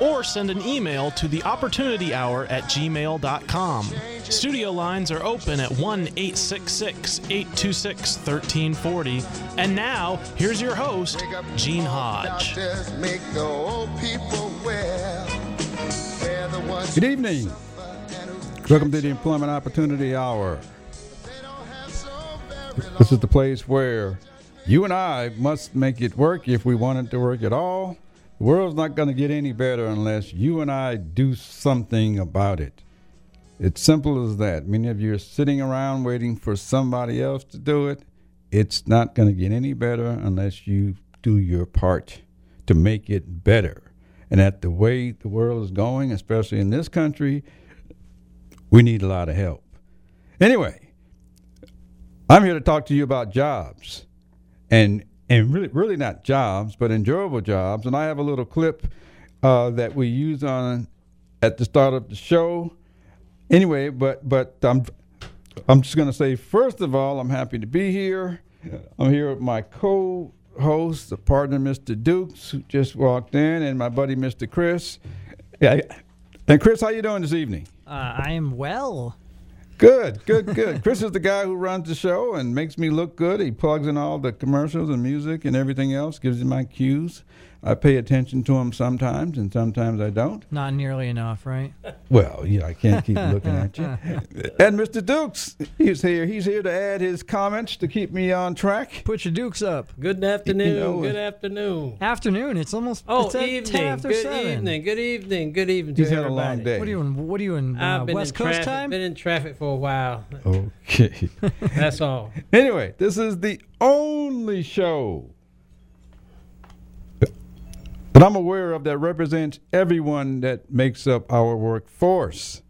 or send an email to the opportunity hour at gmail.com. Studio lines are open at 1 866 826 1340. And now, here's your host, Gene Hodge. Good evening. Welcome to the Employment Opportunity Hour. This is the place where you and I must make it work if we want it to work at all. The world's not going to get any better unless you and I do something about it. It's simple as that. Many of you are sitting around waiting for somebody else to do it. It's not going to get any better unless you do your part to make it better. And at the way the world is going, especially in this country, we need a lot of help. Anyway, I'm here to talk to you about jobs. And and really, really not jobs, but enjoyable jobs. And I have a little clip uh, that we use on at the start of the show. Anyway, but but I'm I'm just going to say first of all, I'm happy to be here. I'm here with my co-host, the partner, Mr. Dukes, who just walked in, and my buddy, Mr. Chris. Yeah, and Chris, how you doing this evening? Uh, I am well. Good, good, good. Chris is the guy who runs the show and makes me look good. He plugs in all the commercials and music and everything else, gives me my cues. I pay attention to them sometimes, and sometimes I don't. Not nearly enough, right? Well, yeah, I can't keep looking at you. And Mr. Dukes, he's here. He's here to add his comments to keep me on track. Put your dukes up. Good afternoon. You know, good afternoon. Afternoon. It's almost Oh, it's at 10 evening. after Good seven. evening. Good evening. Good evening to He's had a long day. What are you in? What are you in? Uh, I've been West in Coast traffic, time? Been in traffic for a while. Okay. That's all. anyway, this is the only show that I'm aware of that represents everyone that makes up our workforce,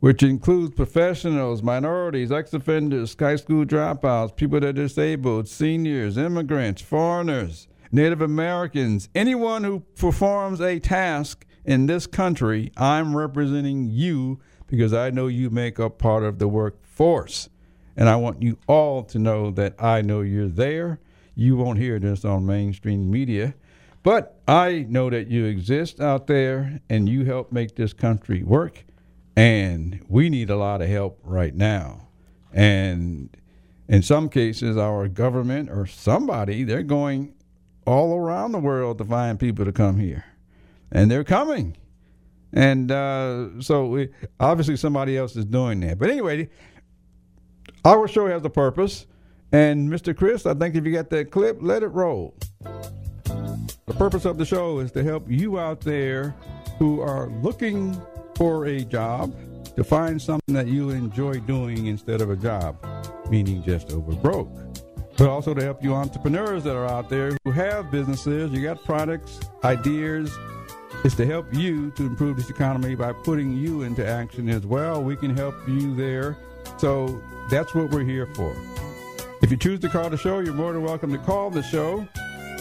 which includes professionals, minorities, ex offenders, high school dropouts, people that are disabled, seniors, immigrants, foreigners, Native Americans, anyone who performs a task in this country. I'm representing you because I know you make up part of the workforce. And I want you all to know that I know you're there. You won't hear this on mainstream media, but I know that you exist out there and you help make this country work. And we need a lot of help right now. And in some cases, our government or somebody, they're going all around the world to find people to come here. And they're coming. And uh, so we, obviously somebody else is doing that. But anyway, our show has a purpose. And Mr. Chris, I think if you got that clip, let it roll. The purpose of the show is to help you out there who are looking for a job to find something that you enjoy doing instead of a job, meaning just over broke. But also to help you entrepreneurs that are out there who have businesses, you got products, ideas, is to help you to improve this economy by putting you into action as well. We can help you there. So that's what we're here for. If you choose to call the show, you're more than welcome to call the show.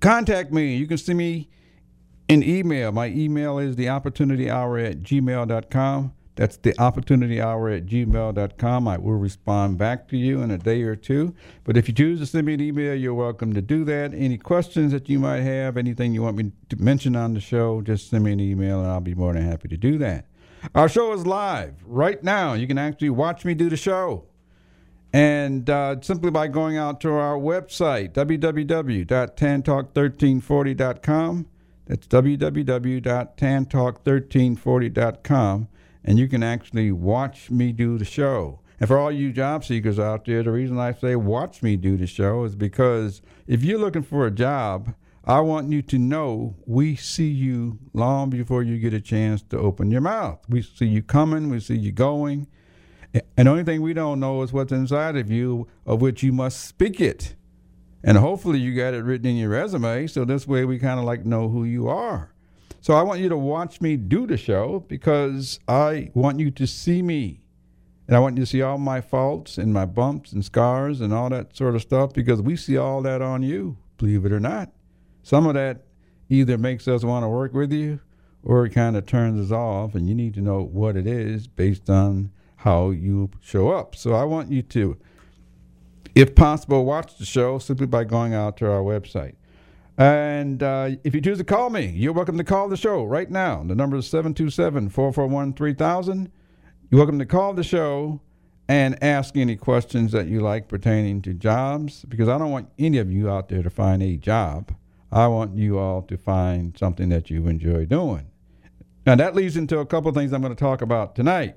contact me, you can send me an email. My email is the opportunity hour at gmail.com. That's the opportunity hour at gmail.com. I will respond back to you in a day or two. But if you choose to send me an email, you're welcome to do that. Any questions that you might have, anything you want me to mention on the show, just send me an email and I'll be more than happy to do that. Our show is live right now. You can actually watch me do the show. And uh, simply by going out to our website, www.tantalk1340.com. That's www.tantalk1340.com. And you can actually watch me do the show. And for all you job seekers out there, the reason I say watch me do the show is because if you're looking for a job, I want you to know we see you long before you get a chance to open your mouth. We see you coming, we see you going. And the only thing we don't know is what's inside of you, of which you must speak it. And hopefully you got it written in your resume, so this way we kind of like know who you are. So I want you to watch me do the show because I want you to see me. And I want you to see all my faults and my bumps and scars and all that sort of stuff because we see all that on you, believe it or not. Some of that either makes us want to work with you or it kind of turns us off, and you need to know what it is based on how you show up. So I want you to, if possible, watch the show simply by going out to our website. And uh, if you choose to call me, you're welcome to call the show right now. The number is 727 441 3000. You're welcome to call the show and ask any questions that you like pertaining to jobs because I don't want any of you out there to find a job. I want you all to find something that you enjoy doing. Now, that leads into a couple of things I'm going to talk about tonight.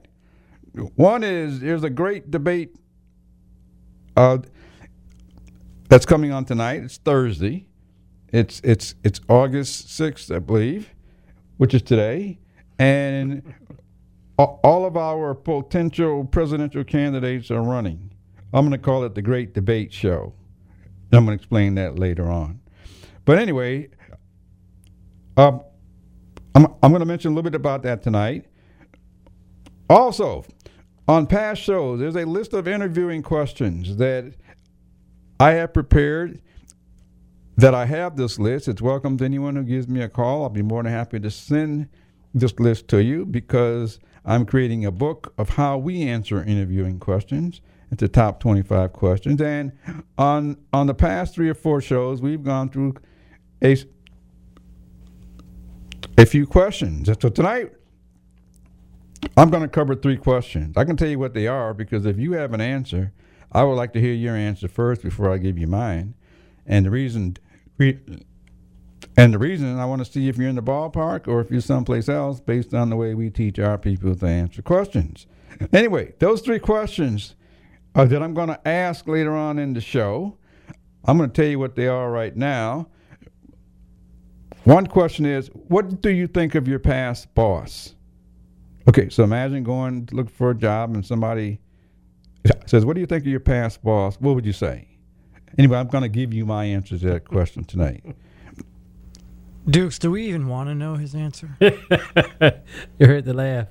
One is there's a great debate uh, that's coming on tonight. It's Thursday. It's it's it's August sixth, I believe, which is today, and all of our potential presidential candidates are running. I'm going to call it the Great Debate Show. I'm going to explain that later on. But anyway, um, I'm I'm going to mention a little bit about that tonight. Also, on past shows, there's a list of interviewing questions that I have prepared. That I have this list. It's welcome to anyone who gives me a call. I'll be more than happy to send this list to you because I'm creating a book of how we answer interviewing questions. It's the top 25 questions. And on on the past three or four shows, we've gone through a, a few questions. So tonight, I'm going to cover three questions. I can tell you what they are because if you have an answer, I would like to hear your answer first before I give you mine. And the reason, and the reason I want to see if you're in the ballpark or if you're someplace else based on the way we teach our people to answer questions. Anyway, those three questions uh, that I'm going to ask later on in the show, I'm going to tell you what they are right now. One question is, what do you think of your past boss? Okay, so imagine going to look for a job and somebody says, What do you think of your past boss? What would you say? Anyway, I'm going to give you my answer to that question tonight. Dukes, do we even want to know his answer? you heard the laugh.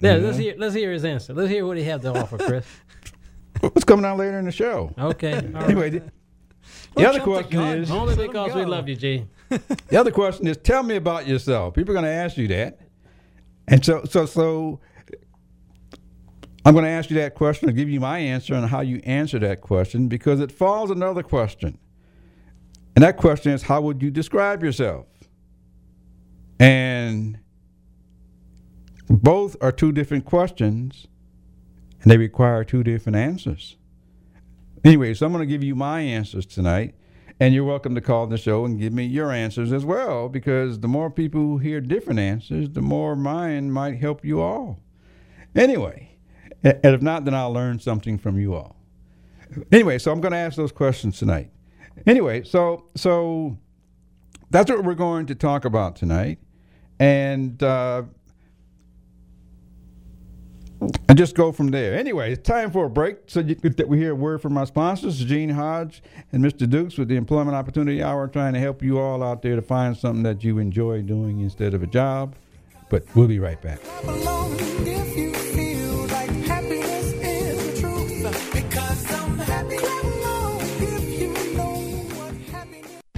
Yeah, Yeah. let's hear let's hear his answer. Let's hear what he have to offer, Chris. What's coming out later in the show? Okay. all right. Anyway, the, the other jump the question is Only because we love you, G. the other question is tell me about yourself. People are going to ask you that. And so so so I'm going to ask you that question and give you my answer on how you answer that question because it follows another question. And that question is how would you describe yourself? And both are two different questions and they require two different answers. Anyway, so I'm going to give you my answers tonight. And you're welcome to call the show and give me your answers as well, because the more people who hear different answers, the more mine might help you all. Anyway, and if not, then I'll learn something from you all. Anyway, so I'm going to ask those questions tonight. Anyway, so so that's what we're going to talk about tonight, and uh, and just go from there. Anyway, it's time for a break. So you, that we hear a word from our sponsors, Gene Hodge and Mr. Dukes, with the Employment Opportunity Hour, trying to help you all out there to find something that you enjoy doing instead of a job. But we'll be right back.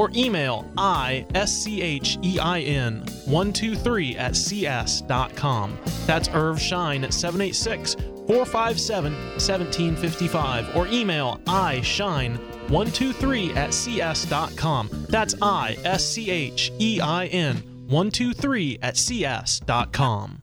or email ischein 123 at cs.com. That's Irv Schein at 786 457 1755 or email ischein 123 at cs.com. That's I S C H E I N 123 at cs.com.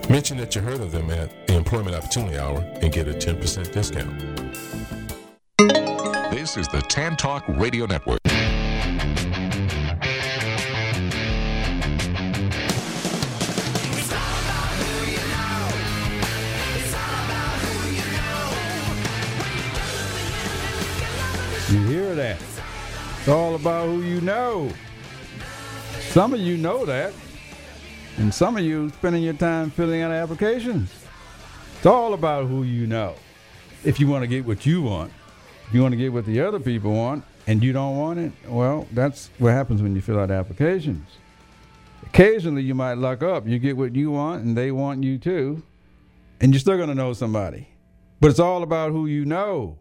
Mention that you heard of them at the Employment Opportunity Hour and get a 10% discount. This is the Tan Talk Radio Network. You hear that? It's all about who you know. Some of you know that, and some of you spending your time filling out applications. It's all about who you know. If you want to get what you want, if you want to get what the other people want, and you don't want it, well, that's what happens when you fill out applications. Occasionally, you might luck up. You get what you want, and they want you too, and you're still going to know somebody. But it's all about who you know.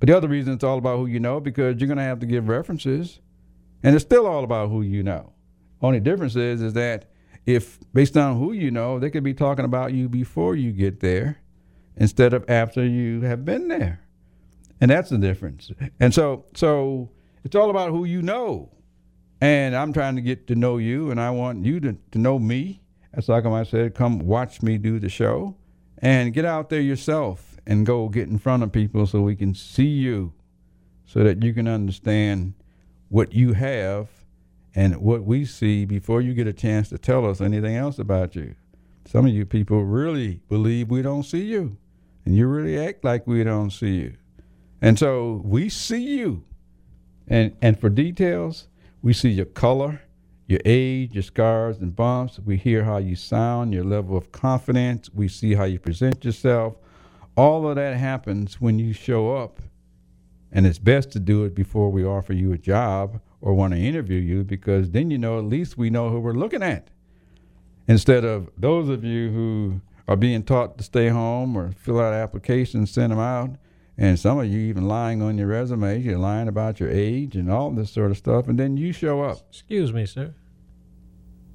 But the other reason it's all about who you know because you're going to have to give references, and it's still all about who you know. Only difference is is that if based on who you know, they could be talking about you before you get there, instead of after you have been there, and that's the difference. And so so it's all about who you know, and I'm trying to get to know you, and I want you to to know me. Like I said, come watch me do the show, and get out there yourself and go get in front of people so we can see you so that you can understand what you have and what we see before you get a chance to tell us anything else about you. Some of you people really believe we don't see you, and you really act like we don't see you. And so we see you. And and for details, we see your color, your age, your scars and bumps. We hear how you sound, your level of confidence. We see how you present yourself all of that happens when you show up and it's best to do it before we offer you a job or want to interview you because then you know at least we know who we're looking at instead of those of you who are being taught to stay home or fill out applications send them out and some of you even lying on your resume you're lying about your age and all this sort of stuff and then you show up Excuse me, sir.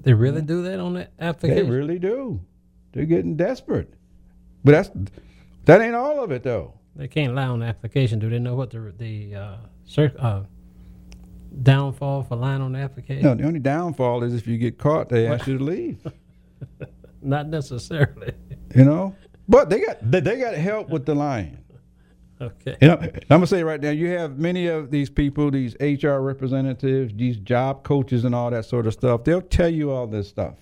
They really do that on the application. they really do they're getting desperate but that's that ain't all of it though They can't lie on the application. Do they know what the the uh, cir- uh, downfall for lying on the application? no the only downfall is if you get caught they ask you to leave Not necessarily. you know. But they got they, they got help with the lying. Okay. You know, I'm gonna say right now, you have many of these people, these HR representatives, these job coaches, and all that sort of stuff. They'll tell you all this stuff.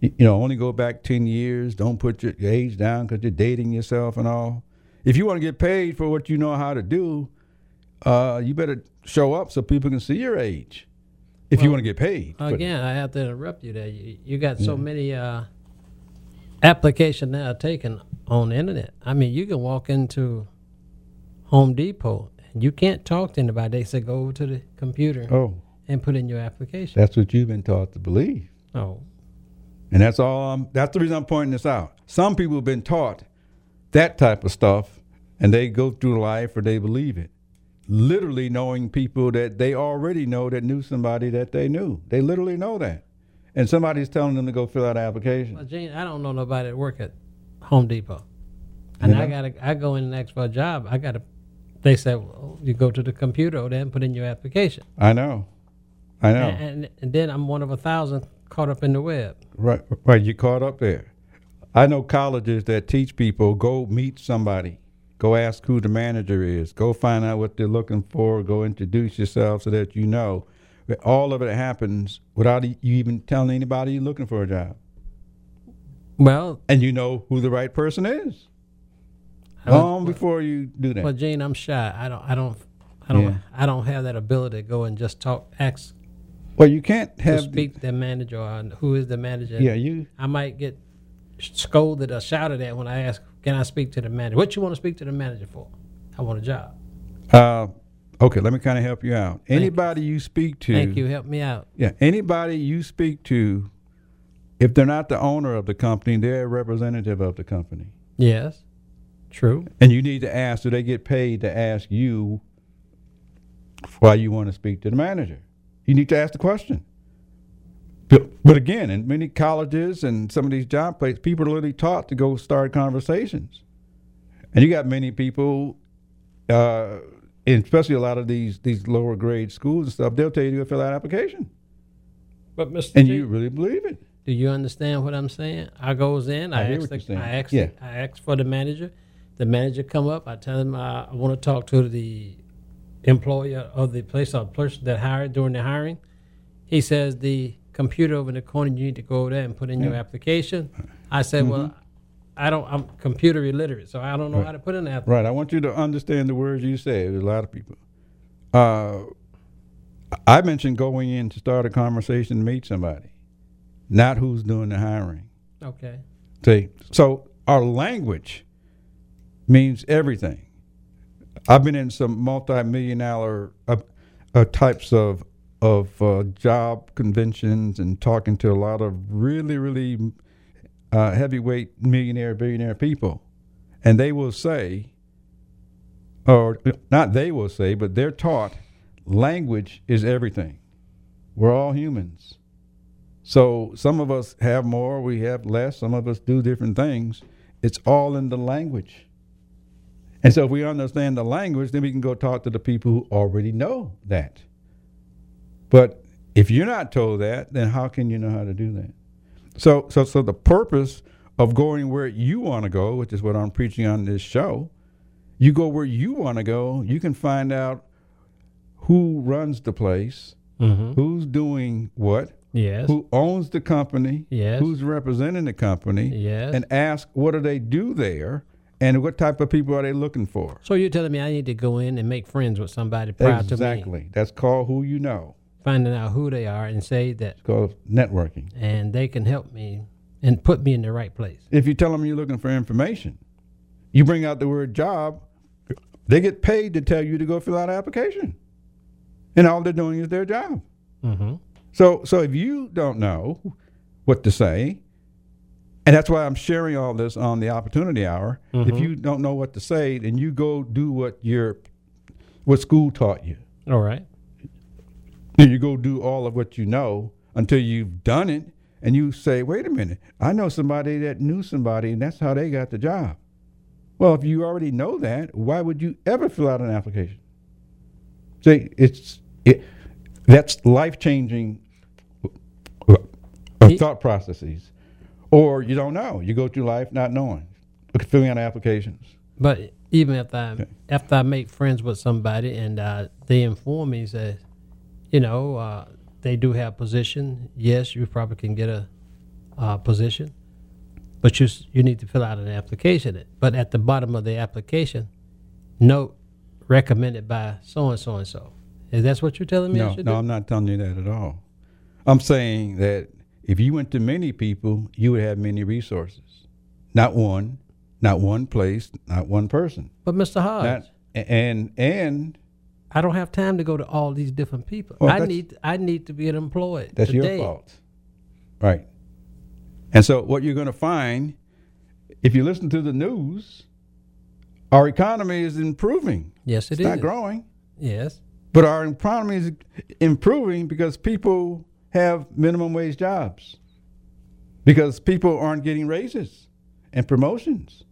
You, you know, only go back ten years. Don't put your, your age down because you're dating yourself and all. If you want to get paid for what you know how to do, uh, you better show up so people can see your age. If you want to get paid. Again, I have to interrupt you there. You, you got so many uh, applications now taken on the internet. I mean, you can walk into Home Depot and you can't talk to anybody. They say go over to the computer oh, and put in your application. that's what you've been taught to believe. oh, And that's all. I'm, that's the reason I'm pointing this out. Some people have been taught that type of stuff, and they go through life or they believe it. Literally knowing people that they already know that knew somebody that they knew. They literally know that, and somebody's telling them to go fill out an application. well, Gene, I don't know nobody that work at Home Depot, and I gotta I go in and ask for a job. I gotta. They say well, you go to the computer over there and put in your application, I know, I know. and, and and then I'm one of a thousand caught up in the web. Right, right. You caught up there. I know colleges that teach people go meet somebody, go ask who the manager is, go find out what they're looking for, go introduce yourself so that you know. But All of it happens without you even telling anybody you're looking for a job, Well, and you know who the right person is I long before you do that. Well, Gene, I'm shy. I don't. I don't. I don't. Yeah. I don't have that ability to go and just talk, ask well, you can't to have. speak to the manager or who is the manager. yeah, you. I might get scolded or shouted at when I ask, "Can I speak to the manager?" What you want to speak to the manager for? I want a job. Uh, okay, let me kind of help you out. Anybody you speak to. Thank you. Help me out. Yeah, anybody you speak to, if they're not the owner of the company, they're a representative of the company. Yes. True. And you need to ask, do they get paid to ask you why you want to speak to the manager? You need to ask the question. But, again, in many colleges and some of these job places, people are literally taught to go start conversations. And you got many people, uh, especially a lot of these these lower grade schools and stuff, they'll tell you to go fill out an application. But Mr. And Gene, you really believe it. do you understand what I'm saying? I goes in. I, I hear ask. what The. I ask. Yeah. I ask for the manager. The manager come up. I tell him uh, I want to talk to the employer of the place or person that hired during the hiring. He says the computer over in the corner. You need to go over there and put in your application. I said, well, I don't. I'm computer illiterate, so I don't know Right. how to put in application. Right. I want you to understand the words you say. There's a lot of people. Uh, I mentioned going in to start a conversation, meet somebody, not who's doing the hiring. Okay. See, so our language means everything. I've been in some multi-million dollar uh, uh, types of of uh, job conventions and talking to a lot of really, really uh, heavyweight millionaire, billionaire people, and they will say, or not they will say, but they're taught language is everything. We're all humans. So some of us have more, we have less, some of us do different things. It's all in the language. And so if we understand the language, then we can go talk to the people who already know that. But if you're not told that, then how can you know how to do that? So so so the purpose of going where you want to go, which is what I'm preaching on this show, you go where you want to go, you can find out who runs the place, Mm-hmm. who's doing what, Yes. who owns the company, Yes. who's representing the company, Yes. and ask what do they do there, and what type of people are they looking for. so you're telling me I need to go in and make friends with somebody prior to me exactly. That's called who you know. Finding out who they are and say that, It's called networking. and they can help me and put me in the right place. If you tell them you're looking for information, you bring out the word job, they get paid to tell you to go fill out an application, and all they're doing is their job. Mm-hmm. So, so if you don't know what to say, and that's why I'm sharing all this on the opportunity hour. If you don't know what to say, then you go do what your what school taught you. All right. You go do all of what you know until you've done it, and you say, "Wait a minute, I know somebody that knew somebody, and that's how they got the job." Well, if you already know that, why would you ever fill out an application? See, it's it, that's life changing thought processes, or you don't know. You go through life not knowing, filling out applications. But even if I Okay. after I make friends with somebody and uh, they inform me that you know uh, they do have position. Yes, you probably can get a uh, position, but you you need to fill out an application. But at the bottom of the application, note recommended by so and so and so. Is that what you're telling me? No, no, do? I'm not telling you that at all. I'm saying that if you went to many people, you would have many resources. Not one, not one place, not one person. But Mr. Hodge, Not, and and I don't have time to go to all these different people. Well, I need I need to be an employee. that's today. your fault. Right. And so what you're going to find if you listen to the news, our economy is improving. Yes, it it's is. not growing. Yes. But our economy is improving because people have minimum wage jobs. Because people aren't getting raises and promotions.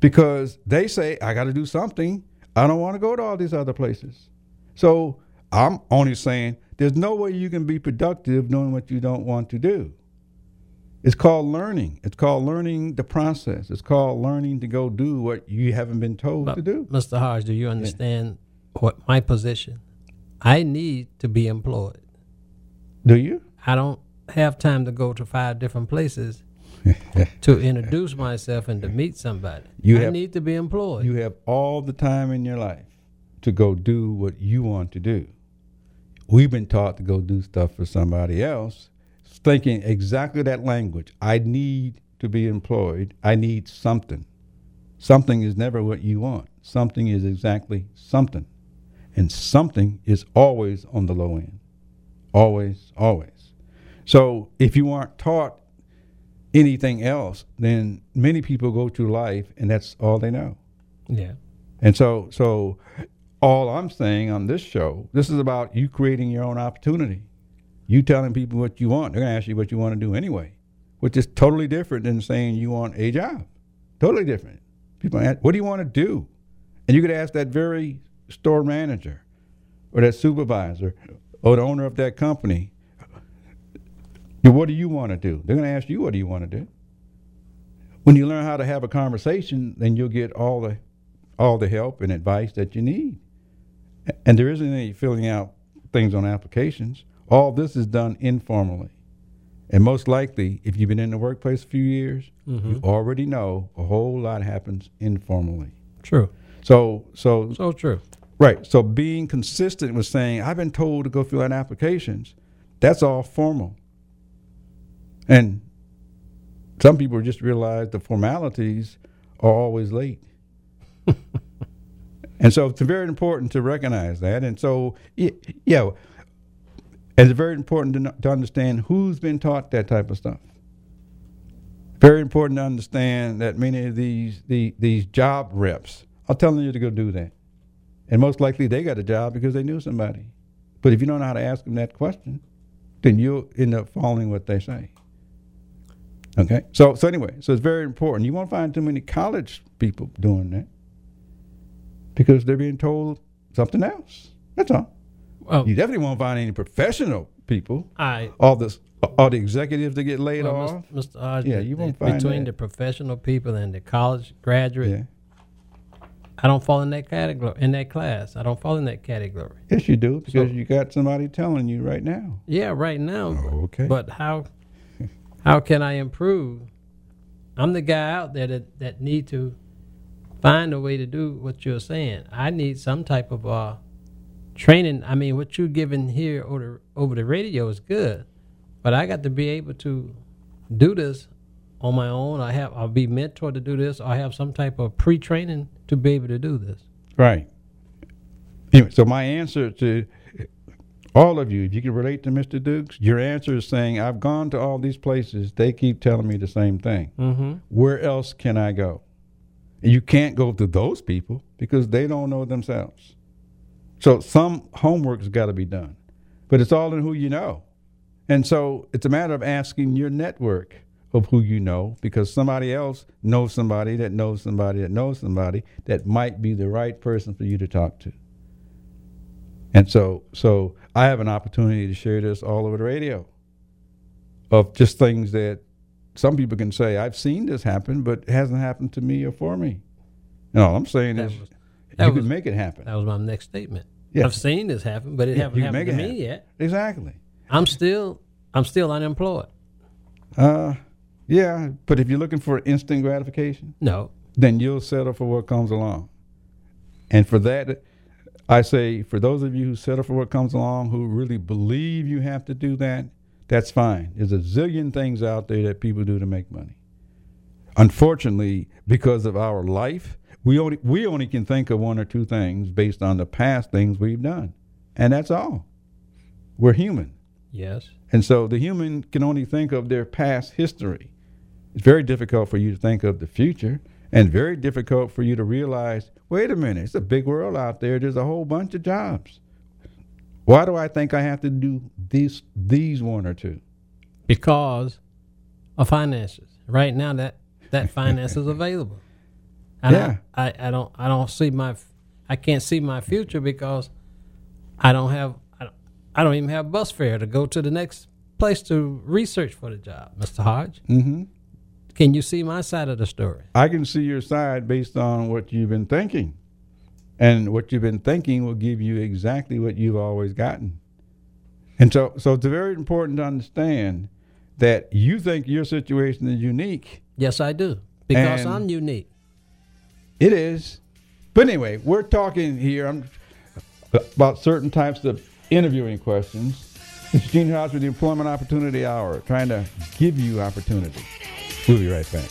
Because they say, I got to do something. I don't want to go to all these other places. So I'm only saying there's no way you can be productive doing what you don't want to do. It's called learning. It's called learning the process. It's called learning to go do what you haven't been told But to do. Mr. Hodge, do you understand what my position? I need to be employed. Do you? I don't have time to go to five different places to introduce myself and to meet somebody. You I have- need to be employed. You have all the time in your life to go do what you want to do. We've been taught to go do stuff for somebody else, thinking exactly that language. I need to be employed. I need something. Something is never what you want. Something is exactly something. And something is always on the low end. Always, always. So if you aren't taught anything else, then many people go through life and that's all they know. yeah. And so, so all I'm saying on this show, this is about you creating your own opportunity. You telling people what you want. They're going to ask you what you want to do anyway, which is totally different than saying you want a job. Totally different. People ask, what do you want to do? And you could ask that very store manager or that supervisor or the owner of that company, what do you want to do? They're going to ask you, what do you want to do? When you learn how to have a conversation, then you'll get all the all the help and advice that you need. And there isn't any filling out things on applications. All this is done informally. And most likely, if you've been in the workplace a few years, mm-hmm. you already know a whole lot happens informally. True. So, so, So true. right. So being consistent with saying, I've been told to go fill out applications, that's all formal. And some people just realize the formalities are always late. and so it's very important to recognize that. And so, yeah, it's very important to, to understand who's been taught that type of stuff. Very important to understand that many of these the, these job reps are telling you to go do that. And most likely they got a job because they knew somebody. But if you don't know how to ask them that question, then you'll end up following what they say. Okay? So so anyway, so it's very important. You won't find too many college people doing that because they're being told something else. That's all. Well, You definitely won't find any professional people. I All this uh, all the executives that get laid well, off. Mr. Mr. Hodge, Yeah, you won't find between that. the professional people and the college graduate. Yeah. I don't fall in that category in that class. I don't fall in that category. Yes, you do because So- you got somebody telling you right now. Yeah, right now. Oh, okay. But how how can I improve? I'm the guy out there that, that need to find a way to do what you're saying. I need some type of uh training. I mean, what you're giving here over the, over the radio is good, but I got to be able to do this on my own. I have I'll be mentored to do this. I have some type of pre-training to be able to do this. Right. Anyway, so my answer to all of you, if you can relate to Mr. Dukes, your answer is saying, I've gone to all these places. They keep telling me the same thing. Mm-hmm. Where else can I go? You can't go to those people because they don't know themselves. So some homework's got to be done. But it's all in who you know. And so it's a matter of asking your network of who you know because somebody else knows somebody that knows somebody that knows somebody that might be the right person for you to talk to. And so so I have an opportunity to share this all over the radio of just things that some people can say, I've seen this happen, but it hasn't happened to me or for me. No, all I'm saying That is was- you can make it happen. That was my next statement. Yeah. I've seen this happen, but it Yeah, haven't happened to me happen. yet. Exactly. I'm still I'm still unemployed. Uh, yeah, but if you're looking for instant gratification, No. then you'll settle for what comes along. And for that, I say, for those of you who settle for what comes along, who really believe you have to do that, that's fine. There's a zillion things out there that people do to make money. Unfortunately, because of our life, we only we only can think of one or two things based on the past things we've done, and that's all. We're human. Yes. And so the human can only think of their past history. It's very difficult for you to think of the future and very difficult for you to realize wait a minute, it's a big world out there. There's a whole bunch of jobs. Why do I think I have to do these these one or two? Because of finances. Right now that that finance is available. And Yeah. I, I, I don't I don't see my I can't see my future because I don't have I don't, I don't even have bus fare to go to the next place to research for the job, Mr. Hodge. Mm-hmm. Can you see my side of the story? I can see your side based on what you've been thinking. And what you've been thinking will give you exactly what you've always gotten. And so so it's very important to understand that you think your situation is unique. Yes, I do. Because I'm unique. It is. But anyway, we're talking here um, about certain types of interviewing questions. It's Gene Hodge with the Employment Opportunity Hour, trying to give you opportunity. We'll be right back.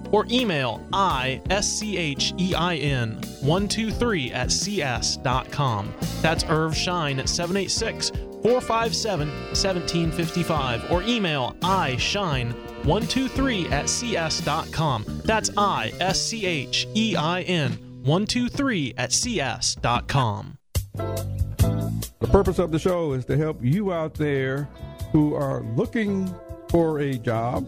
or email ischein 123 at cs.com. That's Irv Schein at 786 457 1755 or email ischein 123 at cs.com. That's I S C H E I N 123 at cs.com. The purpose of the show is to help you out there who are looking for a job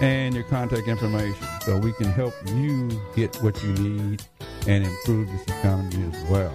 and your contact information so we can help you get what you need and improve this economy as well.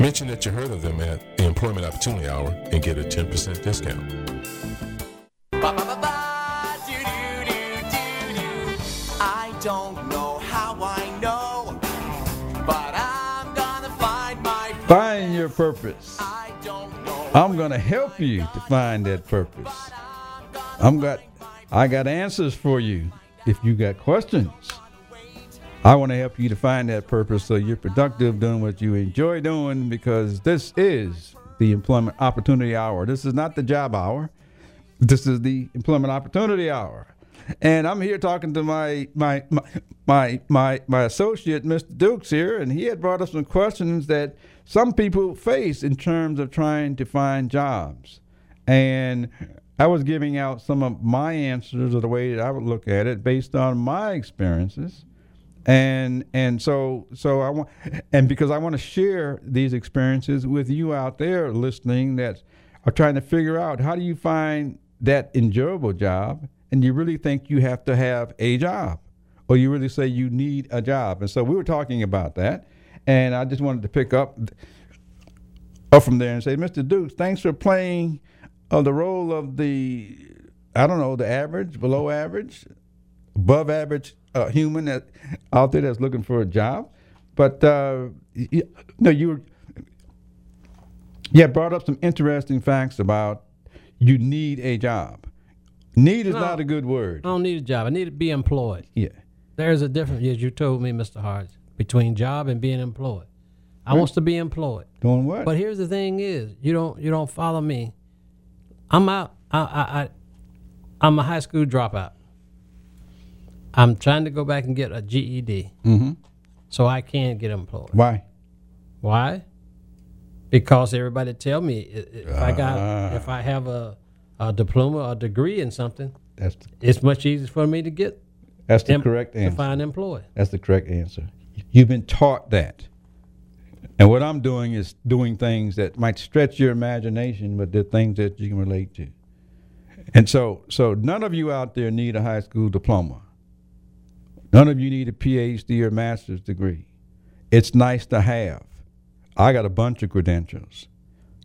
Mention that you heard of them at the Employment Opportunity Hour and get a 10% discount. I don't know how I know, but I'm gonna find my. Find your purpose. I don't know. I'm going to help you to find that purpose. I'm got I got answers for you if you got questions. I want to help you to find that purpose so you're productive doing what you enjoy doing because this is the Employment Opportunity Hour. This is not the job hour. This is the Employment Opportunity Hour. And I'm here talking to my my my my my, my associate, Mr. Dukes here, and he had brought up some questions that some people face in terms of trying to find jobs. And I was giving out some of my answers or the way that I would look at it based on my experiences and and so so I want and because I want to share these experiences with you out there listening that are trying to figure out how do you find that enjoyable job and you really think you have to have a job or you really say you need a job and so we were talking about that and I just wanted to pick up up from there and say Mr. Dukes thanks for playing uh, the role of the I don't know the average below average above average uh, human that out there that's looking for a job. But uh, you, no, you were yeah brought up some interesting facts about you need a job. Need is No. not a good word. I don't need a job. I need to be employed. Yeah, There's a difference, as you told me, Mr. Hart, between job and being employed. I wants to be employed. doing what? But here's the thing: is you don't you don't follow me. I'm out. I, I, I I'm a high school dropout. I'm trying to go back and get a GED, mm-hmm. so I can't get employed. Why? Why? Because everybody tell me if I Ah. got if I have a, a diploma or degree in something, That's the, it's much easier for me to get that's the em- correct to answer. find employed. That's the correct answer. You've been taught that. And what I'm doing is doing things that might stretch your imagination, but they're things that you can relate to. And so, so none of you out there need a high school diploma. None of you need a PhD or master's degree. It's nice to have. I got a bunch of credentials.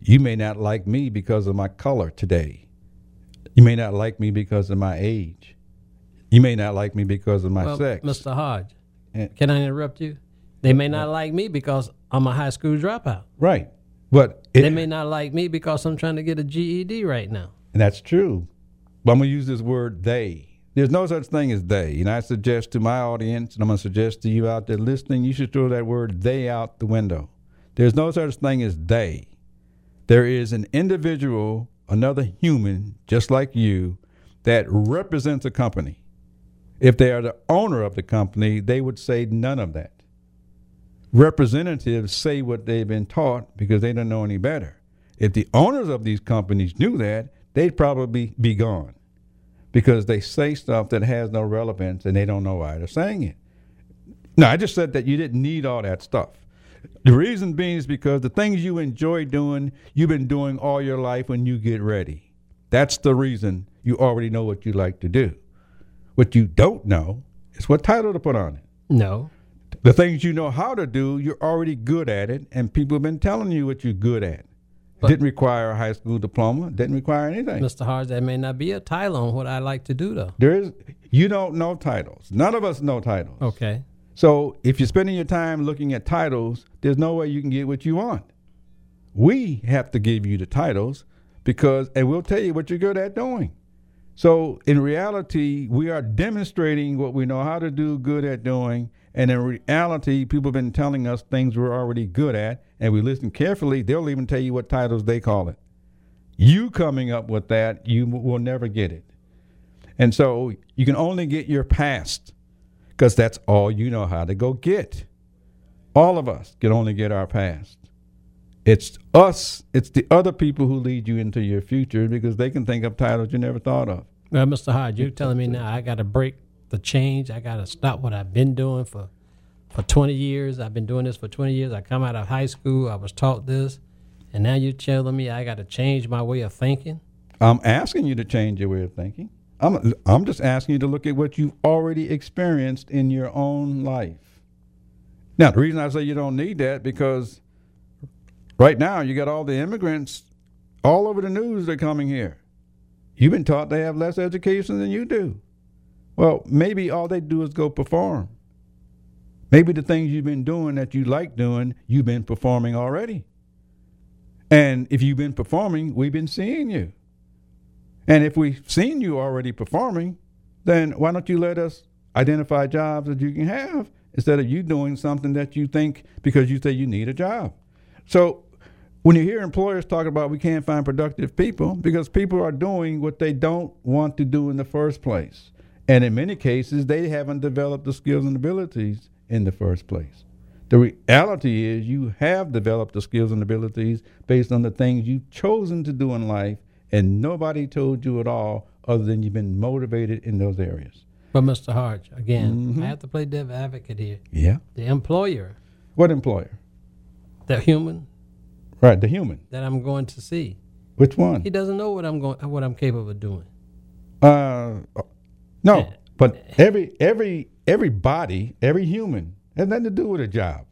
You may not like me because of my color today. You may not like me because of my age. You may not like me because of my well, sex. Mr. Hodge, Eh. can I interrupt you? They may not like me because I'm a high school dropout. Right. But it, They may not like me because I'm trying to get a GED right now. and that's true. But I'm going to use this word they. There's no such thing as they. And I suggest to my audience, and I'm going to suggest to you out there listening, you should throw that word they out the window. There's no such thing as they. There is an individual, another human, just like you, that represents a company. If they are the owner of the company, they would say none of that. Representatives say what they've been taught because they don't know any better. If the owners of these companies knew that, they'd probably be gone because they say stuff that has no relevance and they don't know why they're saying it. Now, I just said that you didn't need all that stuff. The reason being is because the things you enjoy doing, you've been doing all your life when you get ready. That's the reason you already know what you like to do. What you don't know is what title to put on it. No. The things you know how to do, you're already good at it, and people have been telling you what you're good at. But- didn't require a high school diploma, didn't require anything. Mr. Hodge, that may not be a title on what I like to do, though. There is you don't know titles. None of us know titles. Okay. So if you're spending your time looking at titles, there's no way you can get what you want. We have to give you the titles because and we'll tell you what you're good at doing. So in reality, we are demonstrating what we know how to do good at doing. And in reality, people have been telling us things we're already good at, and we listen carefully, they'll even tell you what titles they call it. You coming up with that, you will never get it. And so you can only get your past because that's all you know how to go get. All of us can only get our past. It's us, it's the other people who lead you into your future because they can think of titles you never thought of. Well, Mr. Hodge, you're telling me now I got to break the change. I got to stop what I've been doing for for 20 years. I've been doing this for 20 years. I come out of high school. I was taught this, and now you're telling me I got to change my way of thinking. I'm asking you to change your way of thinking. I'm, I'm just asking you to look at what you've already experienced in your own life. Now, the reason I say you don't need that because right now you got all the immigrants all over the news that are coming here. You've been taught they have less education than you do. Well, maybe all they do is go perform. Maybe the things you've been doing that you like doing, you've been performing already. And if you've been performing, we've been seeing you. And if we've seen you already performing, then why don't you let us identify jobs that you can have instead of you doing something that you think because you say you need a job. So when you hear employers talk about we can't find productive people because people are doing what they don't want to do in the first place. And in many cases, they haven't developed the skills and abilities in the first place. The reality is, you have developed the skills and abilities based on the things you've chosen to do in life, and nobody told you at all other than you've been motivated in those areas. But Mr. Hodge, again, Mm-hmm. I have to play devil advocate here. Yeah. The employer, What employer? the human Right, the human. that I'm going to see, Which one? he doesn't know what I'm going, what I'm capable of doing. Uh, no, Yeah. But every every every body, every human has nothing to do with a job.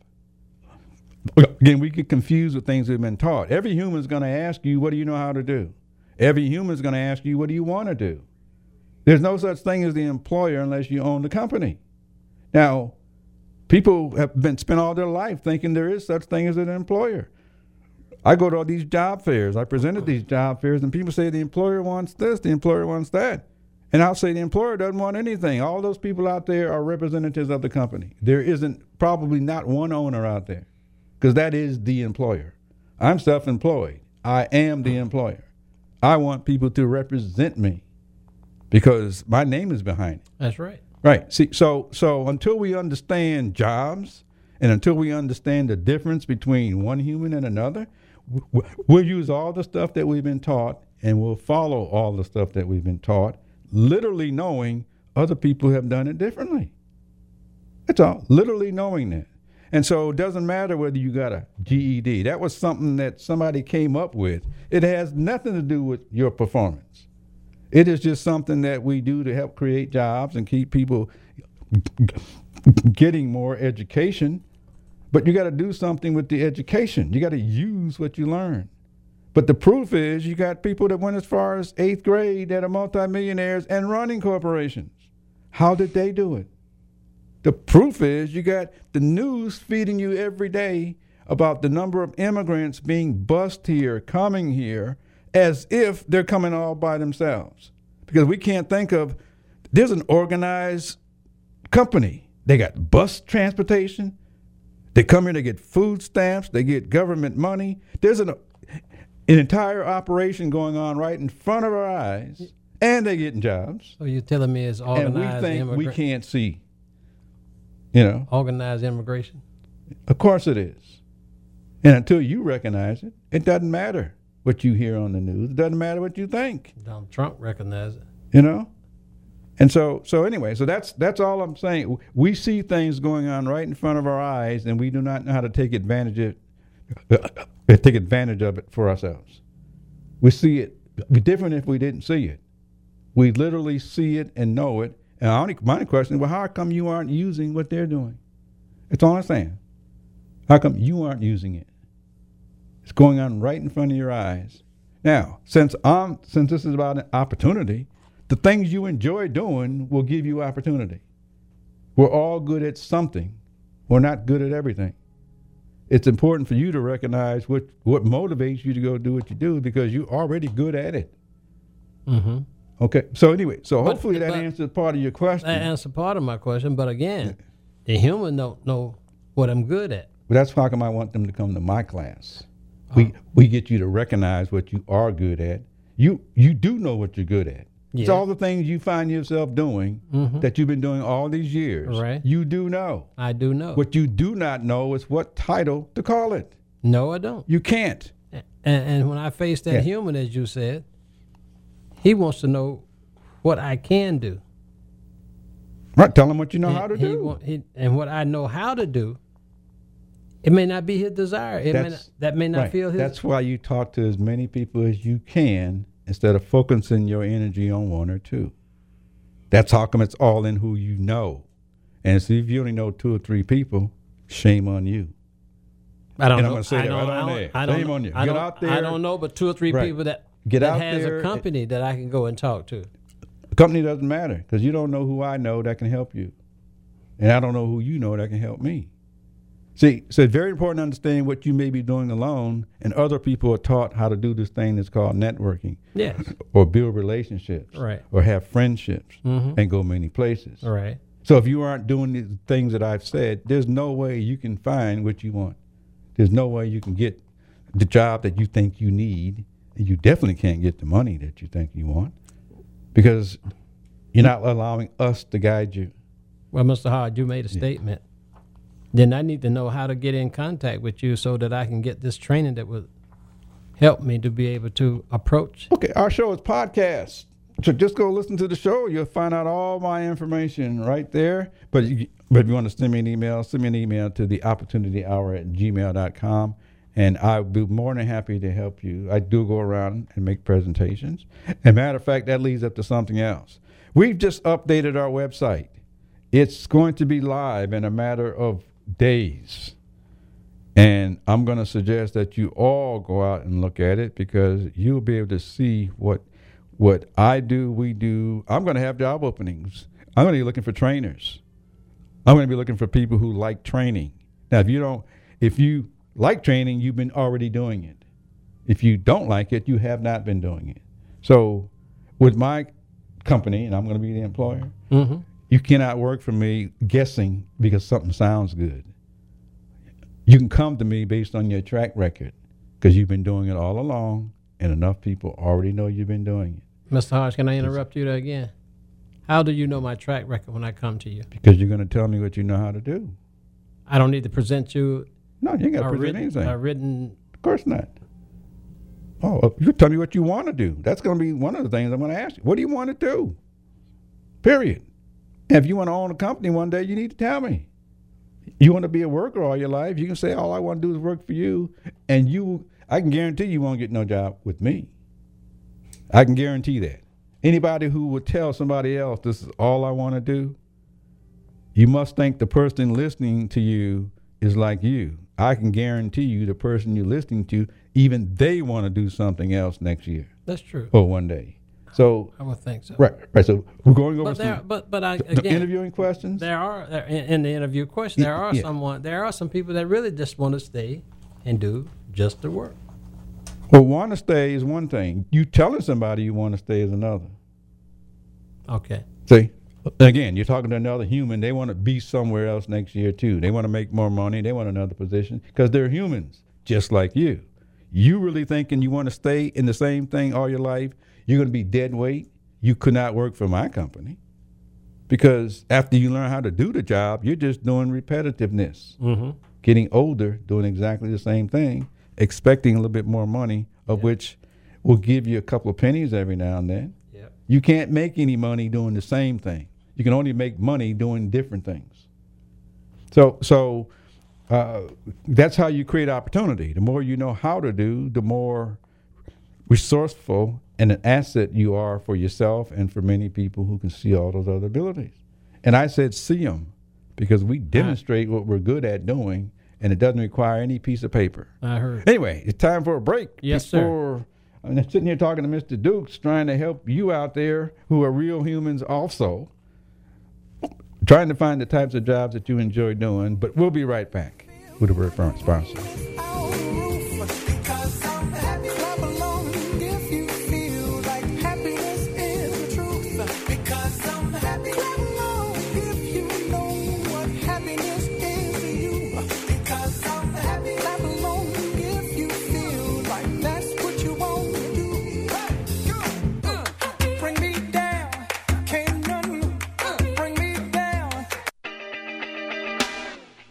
Again, we get confused with things we've been taught. Every human is going to ask you, "What do you know how to do?" Every human is going to ask you, "What do you want to do?" There's no such thing as the employer unless you own the company. Now, people have been spent all their life thinking there is such thing as an employer. I go to all these job fairs. I presented these job fairs, and people say the employer wants this, the employer wants that. And I'll say the employer doesn't want anything. All those people out there are representatives of the company. There isn't probably not one owner out there because that is the employer. I'm self employed. I am the employer. I want people to represent me because my name is behind it. That's right. Right. See, so so until we understand jobs and until we understand the difference between one human and another, we'll use all the stuff that we've been taught and we'll follow all the stuff that we've been taught, literally knowing other people have done it differently. That's all. Literally knowing that. And so it doesn't matter whether you got a GED. That was something that somebody came up with. It has nothing to do with your performance. It is just something that we do to help create jobs and keep people getting more education. But you got to do something with the education. You got to use what you learn. But the proof is you got people that went as far as eighth grade that are multimillionaires and running corporations. How did they do it? The proof is you got the news feeding you every day about the number of immigrants being bused here, coming here, as if they're coming all by themselves. Because we can't think of there's an organized company. They got bus transportation. They come here, they get food stamps, they get government money. There's an an entire operation going on right in front of our eyes, and they're getting jobs. So you're telling me it's organized And we think we can't see. You know, organized immigration? of course it is. And until you recognize it, it doesn't matter what you hear on the news. It doesn't matter what you think. Donald Trump recognized it. You know? And so so anyway, so that's that's all I'm saying. We see things going on right in front of our eyes and we do not know how to take advantage of take advantage of it for ourselves. We see it be different if we didn't see it. We literally see it and know it. And only, my only question is, well, how come you aren't using what they're doing? That's all I'm saying. How come you aren't using it? It's going on right in front of your eyes. Now, since um, since this is about an opportunity, the things you enjoy doing will give you opportunity. We're all good at something. We're not good at everything. It's important for you to recognize what what motivates you to go do what you do because you're already good at it. Mm-hmm. Okay. So anyway, so But- hopefully that answers part of your question. That answered part of my question, but again, the human don't know what I'm good at. But that's how come I want them to come to my class. We we get you to recognize what you are good at. You you do know what you're good at. It's all the things you find yourself doing mm-hmm. that you've been doing all these years. Right. You do know. I do know. What you do not know is what title to call it. no, I don't. You can't. And, and when I face that Yeah. human, as you said, he wants to know what I can do. Right. Tell him what you know And how to he do. want- he- and what I know how to do, it may not be his desire. It may not, that may not right. feel his. That's why you talk to as many people as you can instead of focusing your energy on one or two. That's how come it's all in who you know. And so if you only know two or three people, shame on you. I don't and I'm know. gonna say I that don't, right I on there. I don't, Shame know- on you. I Get out I don't know, but two or three Right. people that Get that out has there. a company that I can go and talk to. The company doesn't matter because you don't know who I know that can help you. And I don't know who you know that can help me. See, so it's very important to understand what you may be doing alone, and other people are taught how to do this thing that's called networking Yes. or build relationships Right. or have friendships Mhm. and go many places. Right. So if you aren't doing the things that I've said, there's no way you can find what you want. There's no way you can get the job that you think you need. You definitely can't get the money that you think you want because you're not allowing us to guide you. Well, Mr. Hard, you made a statement. Then I need to know how to get in contact with you so that I can get this training that would help me to be able to approach. Okay, our show is podcast. So just go listen to the show. You'll find out all my information right there. But, you, but if you want to send me an email, send me an email to the opportunity hour at gmail.com. And I'll be more than happy to help you. I do go around and make presentations. And matter of fact, that leads up to something else. We've just updated our website. It's going to be live in a matter of days. And I'm going to suggest that you all go out and look at it because you'll be able to see what what I do, we do. I'm going to have job openings. I'm going to be looking for trainers. I'm going to be looking for people who like training. Now, if you don't, if you like training, you've been already doing it. If you don't like it, you have not been doing it. So, with my company, and I'm going to be the employer, Mm-hmm. You cannot work for me guessing because something sounds good. You can come to me based on your track record because you've been doing it all along, and enough people already know you've been doing it. Mr. Hodge, can I interrupt you there again? How do you know my track record when I come to you? Because you're going to tell me what you know how to do. I don't need to present you No, you ain't got to present written, anything. a written. Of course not. Oh, uh, you tell me what you want to do. That's going to be one of the things I'm going to ask you. What do you want to do? Period. If you want to own a company one day, you need to tell me. You want to be a worker all your life, you can say, all I want to do is work for you. And you, I can guarantee you won't get no job with me. I can guarantee that. Anybody who would tell somebody else this is all I want to do, you must think the person listening to you is like you. I can guarantee you the person you're listening to, even they want to do something else next year That's true. or one day. So, I would think so. right, right. So we're going over But there, some but but I the again, interviewing questions. there are there, in, in the interview question. There are Yeah. someone. There are some people that really just want to stay and do just the work. Well, want to stay is one thing. You telling somebody you want to stay is another. Okay. See, again, you're talking to another human. They want to be somewhere else next year too. They want to make more money. They want another position because they're humans, just like you. You really thinking you want to stay in the same thing all your life? You're going to be dead weight. You could not work for my company because after you learn how to do the job, you're just doing repetitiveness. Mm-hmm. Getting older, doing exactly the same thing, expecting a little bit more money, of which will give you a couple of pennies every now and then. Yep. You can't make any money doing the same thing. You can only make money doing different things. So, so uh, that's how you create opportunity. The more you know how to do, the more resourceful and an asset you are for yourself and for many people who can see all those other abilities. And I said see them because we demonstrate what we're good at doing, and it doesn't require any piece of paper. I heard. Anyway, it's time for a break. Yes, sir. before, I'm sitting here talking to Mr. Dukes, trying to help you out there who are real humans also, trying to find the types of jobs that you enjoy doing. But we'll be right back with a word from our sponsor.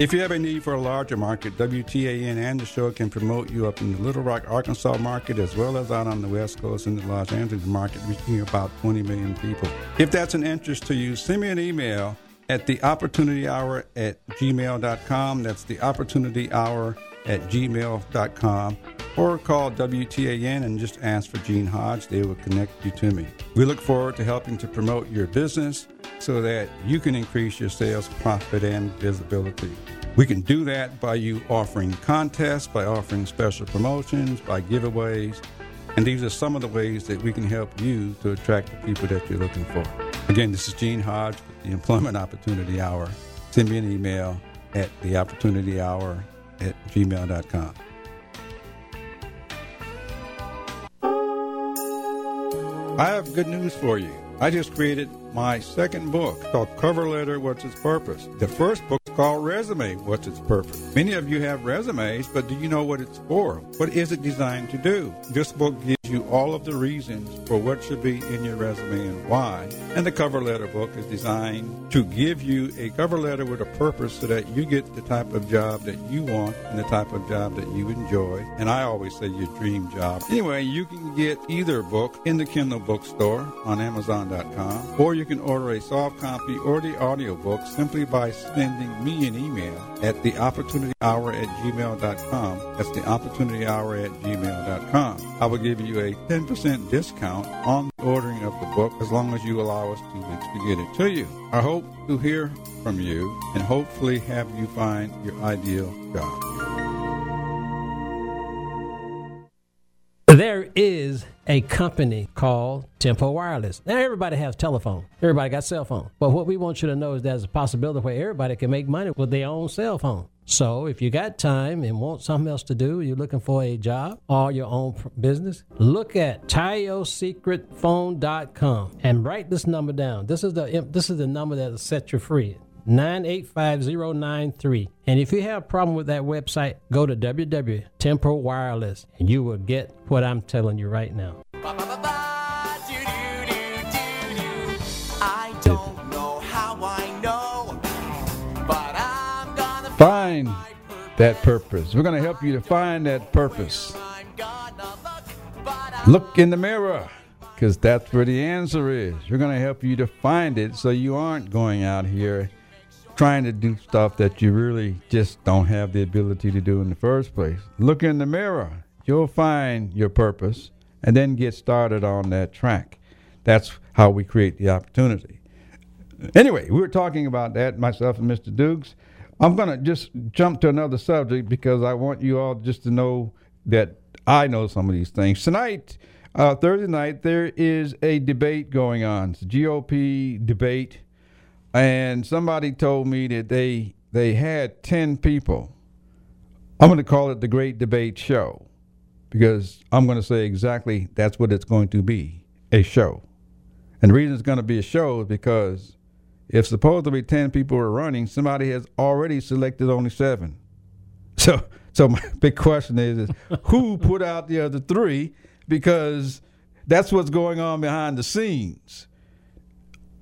If you have a need for a larger market, WTAN and the show can promote you up in the Little Rock, Arkansas market as well as out on the West Coast in the Los Angeles market, reaching about 20 million people. If that's an interest to you, send me an email at the opportunity hour at gmail.com. That's the opportunity hour at gmail.com. Or call WTAN and just ask for Gene Hodge. They will connect you to me. We look forward to helping to promote your business so that you can increase your sales, profit, and visibility. We can do that by you offering contests, by offering special promotions, by giveaways. And these are some of the ways that we can help you to attract the people that you're looking for. Again, this is Gene Hodge the Employment Opportunity Hour. Send me an email at theopportunityhour at gmail.com. I have good news for you. I just created my second book called Cover Letter What's Its Purpose. The first book is called Resume What's Its Purpose. Many of you have resumes, but do you know what it's for? What is it designed to do? This book gives you all of the reasons for what should be in your resume and why. And the cover letter book is designed to give you a cover letter with a purpose so that you get the type of job that you want and the type of job that you enjoy. And I always say your dream job. Anyway, you can get either book in the Kindle bookstore on Amazon.com, or you can order a soft copy or the audiobook simply by sending me an email at theopportunityhour at gmail.com. That's theopportunityhour at gmail.com. I will give you a 10% discount on the ordering of the book as long as you allow us two weeks to get it to you. I hope to hear from you and hopefully have you find your ideal job. There is a company called Tempo Wireless. Now everybody has telephone. Everybody got cell phone. But what we want you to know is there's a possibility where everybody can make money with their own cell phone. So if you got time and want something else to do, you're looking for a job or your own business, look at TioSecretPhone.com and write this number down. This is the this is the number that'll set you free. 985093. And if you have a problem with that website, go to www.tempo Wireless and you will get what I'm telling you right now. I don't know how I know, but I'm gonna Find that purpose. We're going to help you to find that purpose. Look, Look in the mirror because that's where the answer is. We're going to help you to find it so you aren't going out here trying to do stuff that you really just don't have the ability to do in the first place. Look in the mirror. You'll find your purpose and then get started on that track. That's how we create the opportunity. Anyway, we were talking about that, myself and Mr. Dukes. I'm going to just jump to another subject because I want you all just to know that I know some of these things. Tonight, uh, Thursday night, there is a debate going on. It's a GOP debate, and somebody told me that they they had ten people. I'm going to call it the Great Debate Show because I'm going to say exactly that's what it's going to be a show. And the reason it's going to be a show is because if supposedly 10 people are running, somebody has already selected only seven. So, so my big question is, is who put out the other three? Because that's what's going on behind the scenes.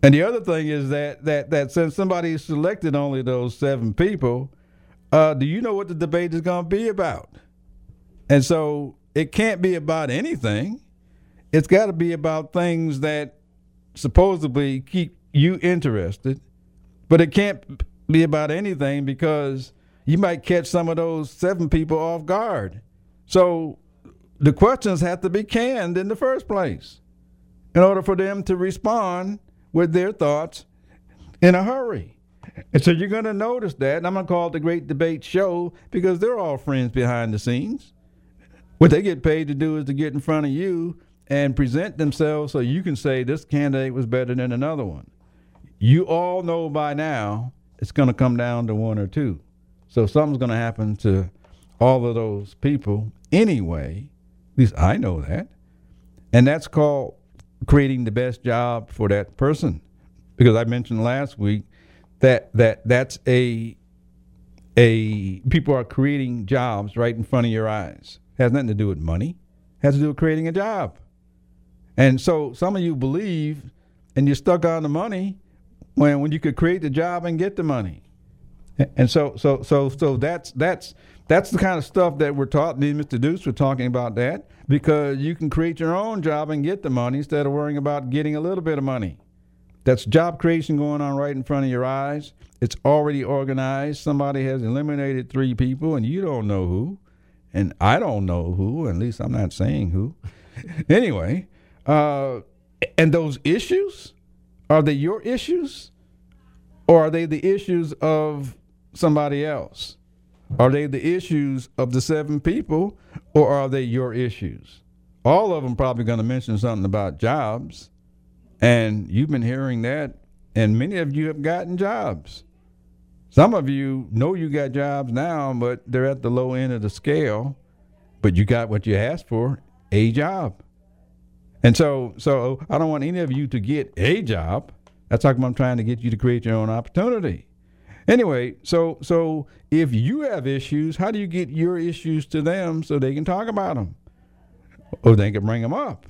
And the other thing is that that that since somebody selected only those seven people, uh, do you know what the debate is going to be about? And so it can't be about anything. It's got to be about things that supposedly keep you interested, but it can't be about anything because you might catch some of those seven people off guard. So the questions have to be canned in the first place in order for them to respond with their thoughts in a hurry. And so you're going to notice that. And I'm going to call it the Great Debate Show because they're all friends behind the scenes. What they get paid to do is to get in front of you and present themselves so you can say this candidate was better than another one. You all know by now it's going to come down to one or two. So something's going to happen to all of those people anyway. At least I know that. And that's called creating the best job for that person. Because I mentioned last week that that that's a a people are creating jobs right in front of your eyes. Has nothing to do with money. Has to do with creating a job. And so some of you believe and you're stuck on the money when when you could create the job and get the money. And so so so so that's that's that's the kind of stuff that we're taught. Me and Mr. Dukes were talking about that because you can create your own job and get the money instead of worrying about getting a little bit of money. That's job creation going on right in front of your eyes. It's already organized. Somebody has eliminated three people, and you don't know who, and I don't know who. At least I'm not saying who. anyway, uh, and those issues are they your issues, or are they the issues of somebody else? Are they the issues of the seven people, or are they your issues? All of them probably going to mention something about jobs, and you've been hearing that, and many of you have gotten jobs. Some of you know you got jobs now, but they're at the low end of the scale, but you got what you asked for, a job. And so, so I don't want any of you to get a job. That's how I'm trying to get you to create your own opportunity. Anyway, so so if you have issues, how do you get your issues to them so they can talk about them, or they can bring them up?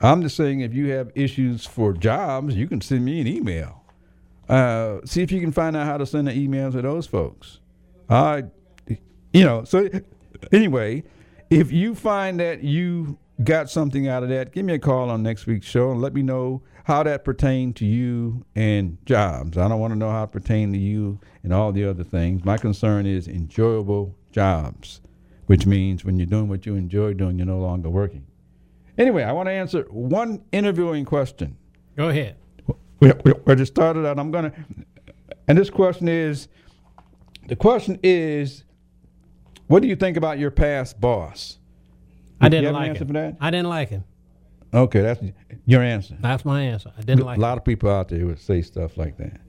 I'm just saying, if you have issues for jobs, you can send me an email. Uh, see if you can find out how to send an email to those folks. I, you know, so anyway, if you find that you got something out of that, give me a call on next week's show and let me know how that pertained to you and jobs. I don't want to know how it pertained to you and all the other things. My concern is enjoyable jobs, which means when you're doing what you enjoy doing, you're no longer working. Anyway, I want to answer one interviewing question. Go ahead. We, we, we just started out. I'm gonna, and this question is, the question is, what do you think about your past boss? I didn't like him. I didn't like him. Okay, that's your answer. That's my answer. I didn't like a lot of people out there would say stuff like that.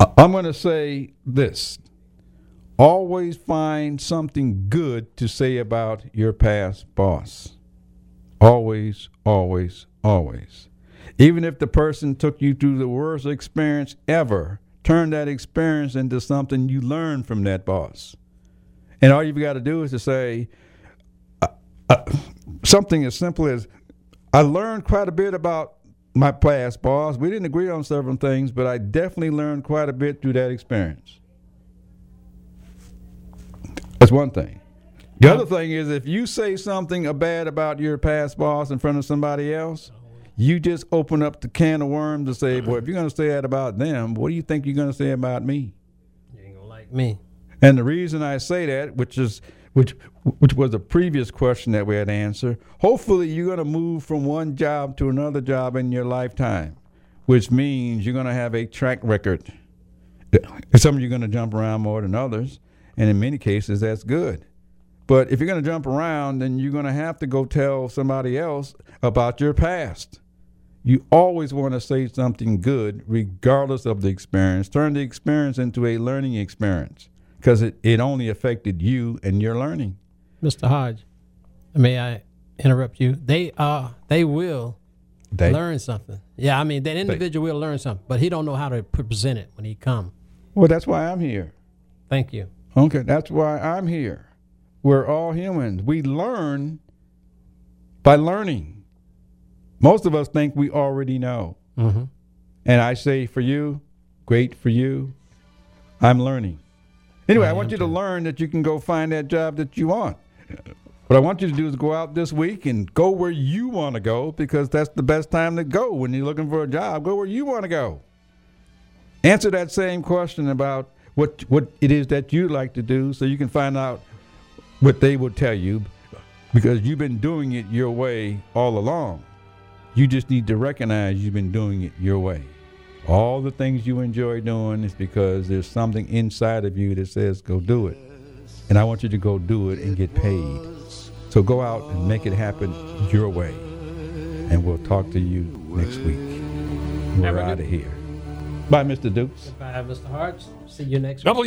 I- I'm going to say this: always find something good to say about your past boss. Always, always, always. Even if the person took you through the worst experience ever, turn that experience into something you learned from that boss. And all you've got to do is to say uh, uh, something as simple as, I learned quite a bit about my past boss. We didn't agree on several things, but I definitely learned quite a bit through that experience. That's one thing. The other thing is if you say something bad about your past boss in front of somebody else, you just open up the can of worms to say, boy, if you're going to say that about them, what do you think you're going to say about me? You ain't gonna like me. And the reason I say that, which is which which was a previous question that we had answered. hopefully you're going to move from one job to another job in your lifetime, which means you're going to have a track record. Some of you are going to jump around more than others, and in many cases that's good. But if you're going to jump around, then you're going to have to go tell somebody else about your past. You always want to say something good, regardless of the experience. Turn the experience into a learning experience because it, it only affected you and your learning. Mr. Hodge, may I interrupt you? They uh they will They, learn something. Yeah, I mean that individual will learn something, but he don't know how to present it when he come. Well, that's why I'm here. Thank you. Okay, that's why I'm here. We're all humans. We learn by learning. Most of us think we already know. Mm-hmm. And I say for you, great for you. I'm learning. Anyway, I, I want you to learn that you can go find that job that you want. What I want you to do is go out this week and go where you want to go because that's the best time to go when you're looking for a job. Go where you want to go. Answer that same question about what what it is that you like to do so you can find out what they will tell you because you've been doing it your way all along. You just need to recognize you've been doing it your way. All the things you enjoy doing is because there's something inside of you that says, go do it. And I want you to go do it and get paid. So go out and make it happen your way. And we'll talk to you next week. We're out of here. Bye, Mr. Dukes. Bye, Mr. Hodge. See you next week. W